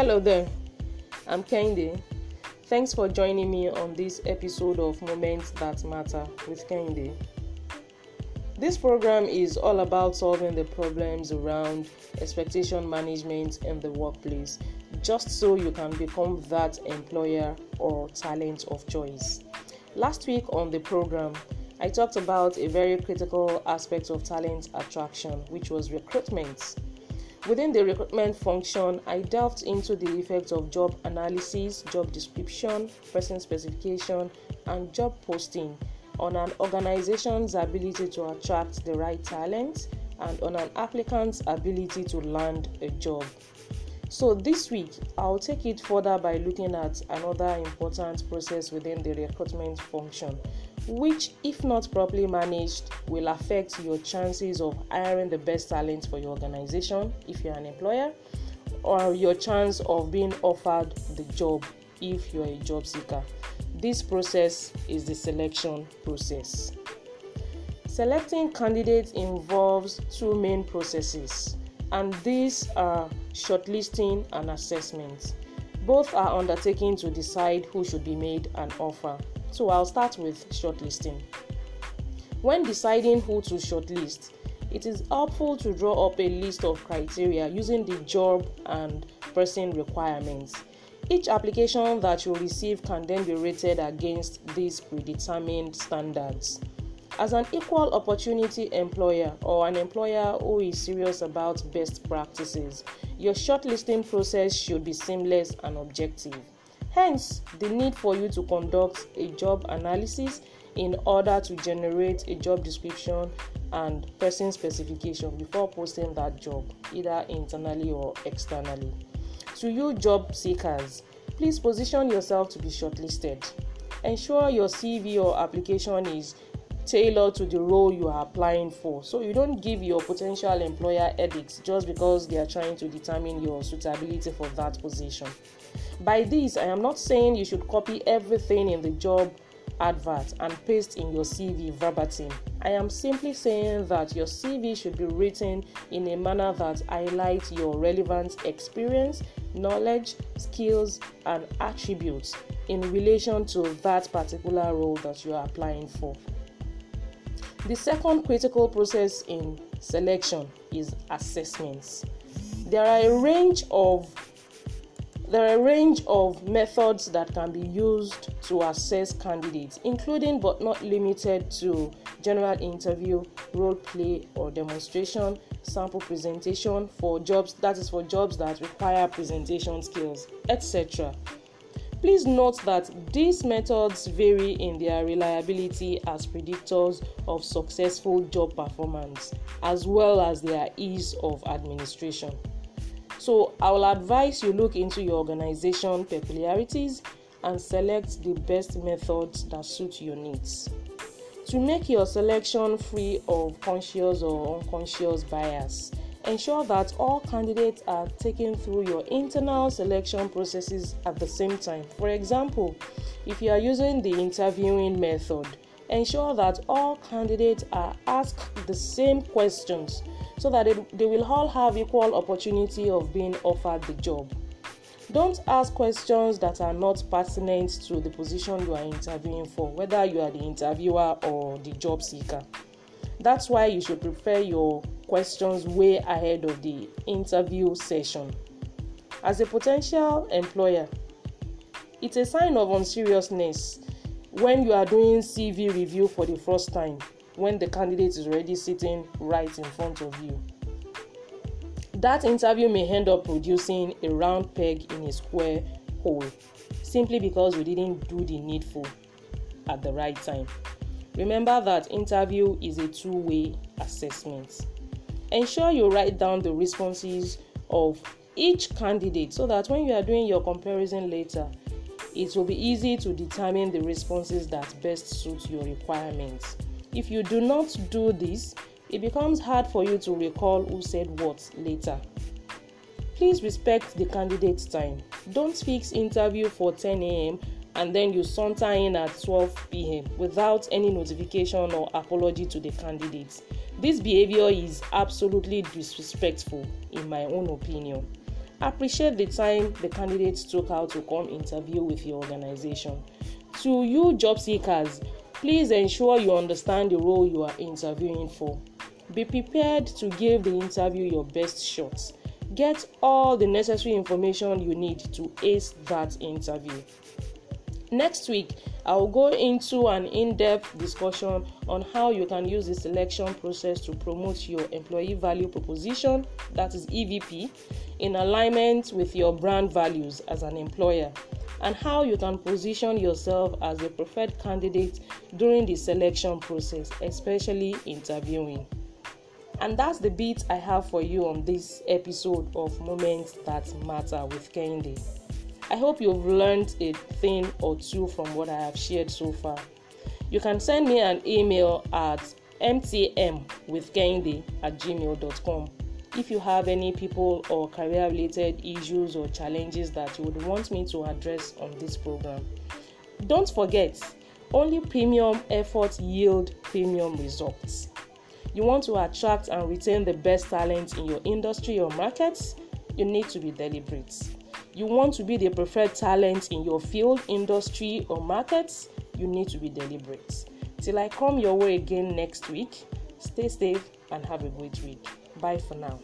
Hello there, I'm Kendi. Thanks for joining me on this episode of Moments That Matter with Kendi. This program is all about solving the problems around expectation management in the workplace, just so you can become that employer or talent of choice. Last week on the program, I talked about a very critical aspect of talent attraction, which was recruitment. Within the recruitment function, I delved into the effects of job analysis, job description, person specification, and job posting on an organization's ability to attract the right talent and on an applicant's ability to land a job. So, this week I'll take it further by looking at another important process within the recruitment function, which, if not properly managed, will affect your chances of hiring the best talent for your organization if you're an employer, or your chance of being offered the job if you're a job seeker. This process is the selection process. Selecting candidates involves two main processes, and these are shortlisting and assessment. Both are undertaken to decide who should be made an offer. So I'll start with shortlisting. When deciding who to shortlist, it is helpful to draw up a list of criteria using the job and person requirements. Each application that you receive can then be rated against these predetermined standards. As an equal opportunity employer or an employer who is serious about best practices, your shortlisting process should be seamless and objective. Hence, the need for you to conduct a job analysis in order to generate a job description and person specification before posting that job, either internally or externally. To you, job seekers, please position yourself to be shortlisted. Ensure your CV or application is tailored to the role you are applying for. So you don't give your potential employer edicts just because they are trying to determine your suitability for that position. By this, I am not saying you should copy everything in the job advert and paste in your CV verbatim. I am simply saying that your CV should be written in a manner that highlights your relevant experience, knowledge, skills, and attributes in relation to that particular role that you are applying for. The second critical process in selection is assessments. There are a range of there are a range of methods that can be used to assess candidates, including but not limited to general interview, role play or demonstration, sample presentation for jobs that is for jobs that require presentation skills, etc. Please note that these methods vary in their reliability as predictors of successful job performance as well as their ease of administration. So, I will advise you look into your organization peculiarities and select the best methods that suit your needs. To make your selection free of conscious or unconscious bias, ensure that all candidates are taken through your internal selection processes at the same time. For example, if you are using the interviewing method, ensure that all candidates are asked the same questions so that they, they will all have equal opportunity of being offered the job. Don't ask questions that are not pertinent to the position you are interviewing for, whether you are the interviewer or the job seeker. That's why you should prepare your questions way ahead of the interview session. As a potential employer, it's a sign of unseriousness when you are doing CV review for the first time when the candidate is already sitting right in front of you. That interview may end up producing a round peg in a square hole simply because you didn't do the needful at the right time. Remember that interview is a two way assessment. Ensure you write down the responses of each candidate so that when you are doing your comparison later, it will be easy to determine the responses that best suit your requirements. If you do not do this, it becomes hard for you to recall who said what later. Please respect the candidate's time. Don't fix interview for 10 a.m. and then you saunter in at 12 p.m. without any notification or apology to the candidates. This behavior is absolutely disrespectful, in my own opinion. Appreciate the time the candidates took out to come interview with your organization. To you, job seekers, please ensure you understand the role you are interviewing for. Be prepared to give the interview your best shot. Get all the necessary information you need to ace that interview. Next week, I will go into an in depth discussion on how you can use the selection process to promote your employee value proposition, that is EVP, in alignment with your brand values as an employer, and how you can position yourself as a preferred candidate during the selection process, especially interviewing. And that's the bit I have for you on this episode of Moments That Matter with Kendi. I hope you've learned a thing or two from what I have shared so far. You can send me an email at mtmwithkendi at gmail.com if you have any people or career related issues or challenges that you would want me to address on this program. Don't forget, only premium efforts yield premium results. You want to attract and retain the best talent in your industry or markets? You need to be deliberate you want to be the preferred talent in your field, industry, or markets, you need to be deliberate. Till I come your way again next week, stay safe and have a great week. Bye for now.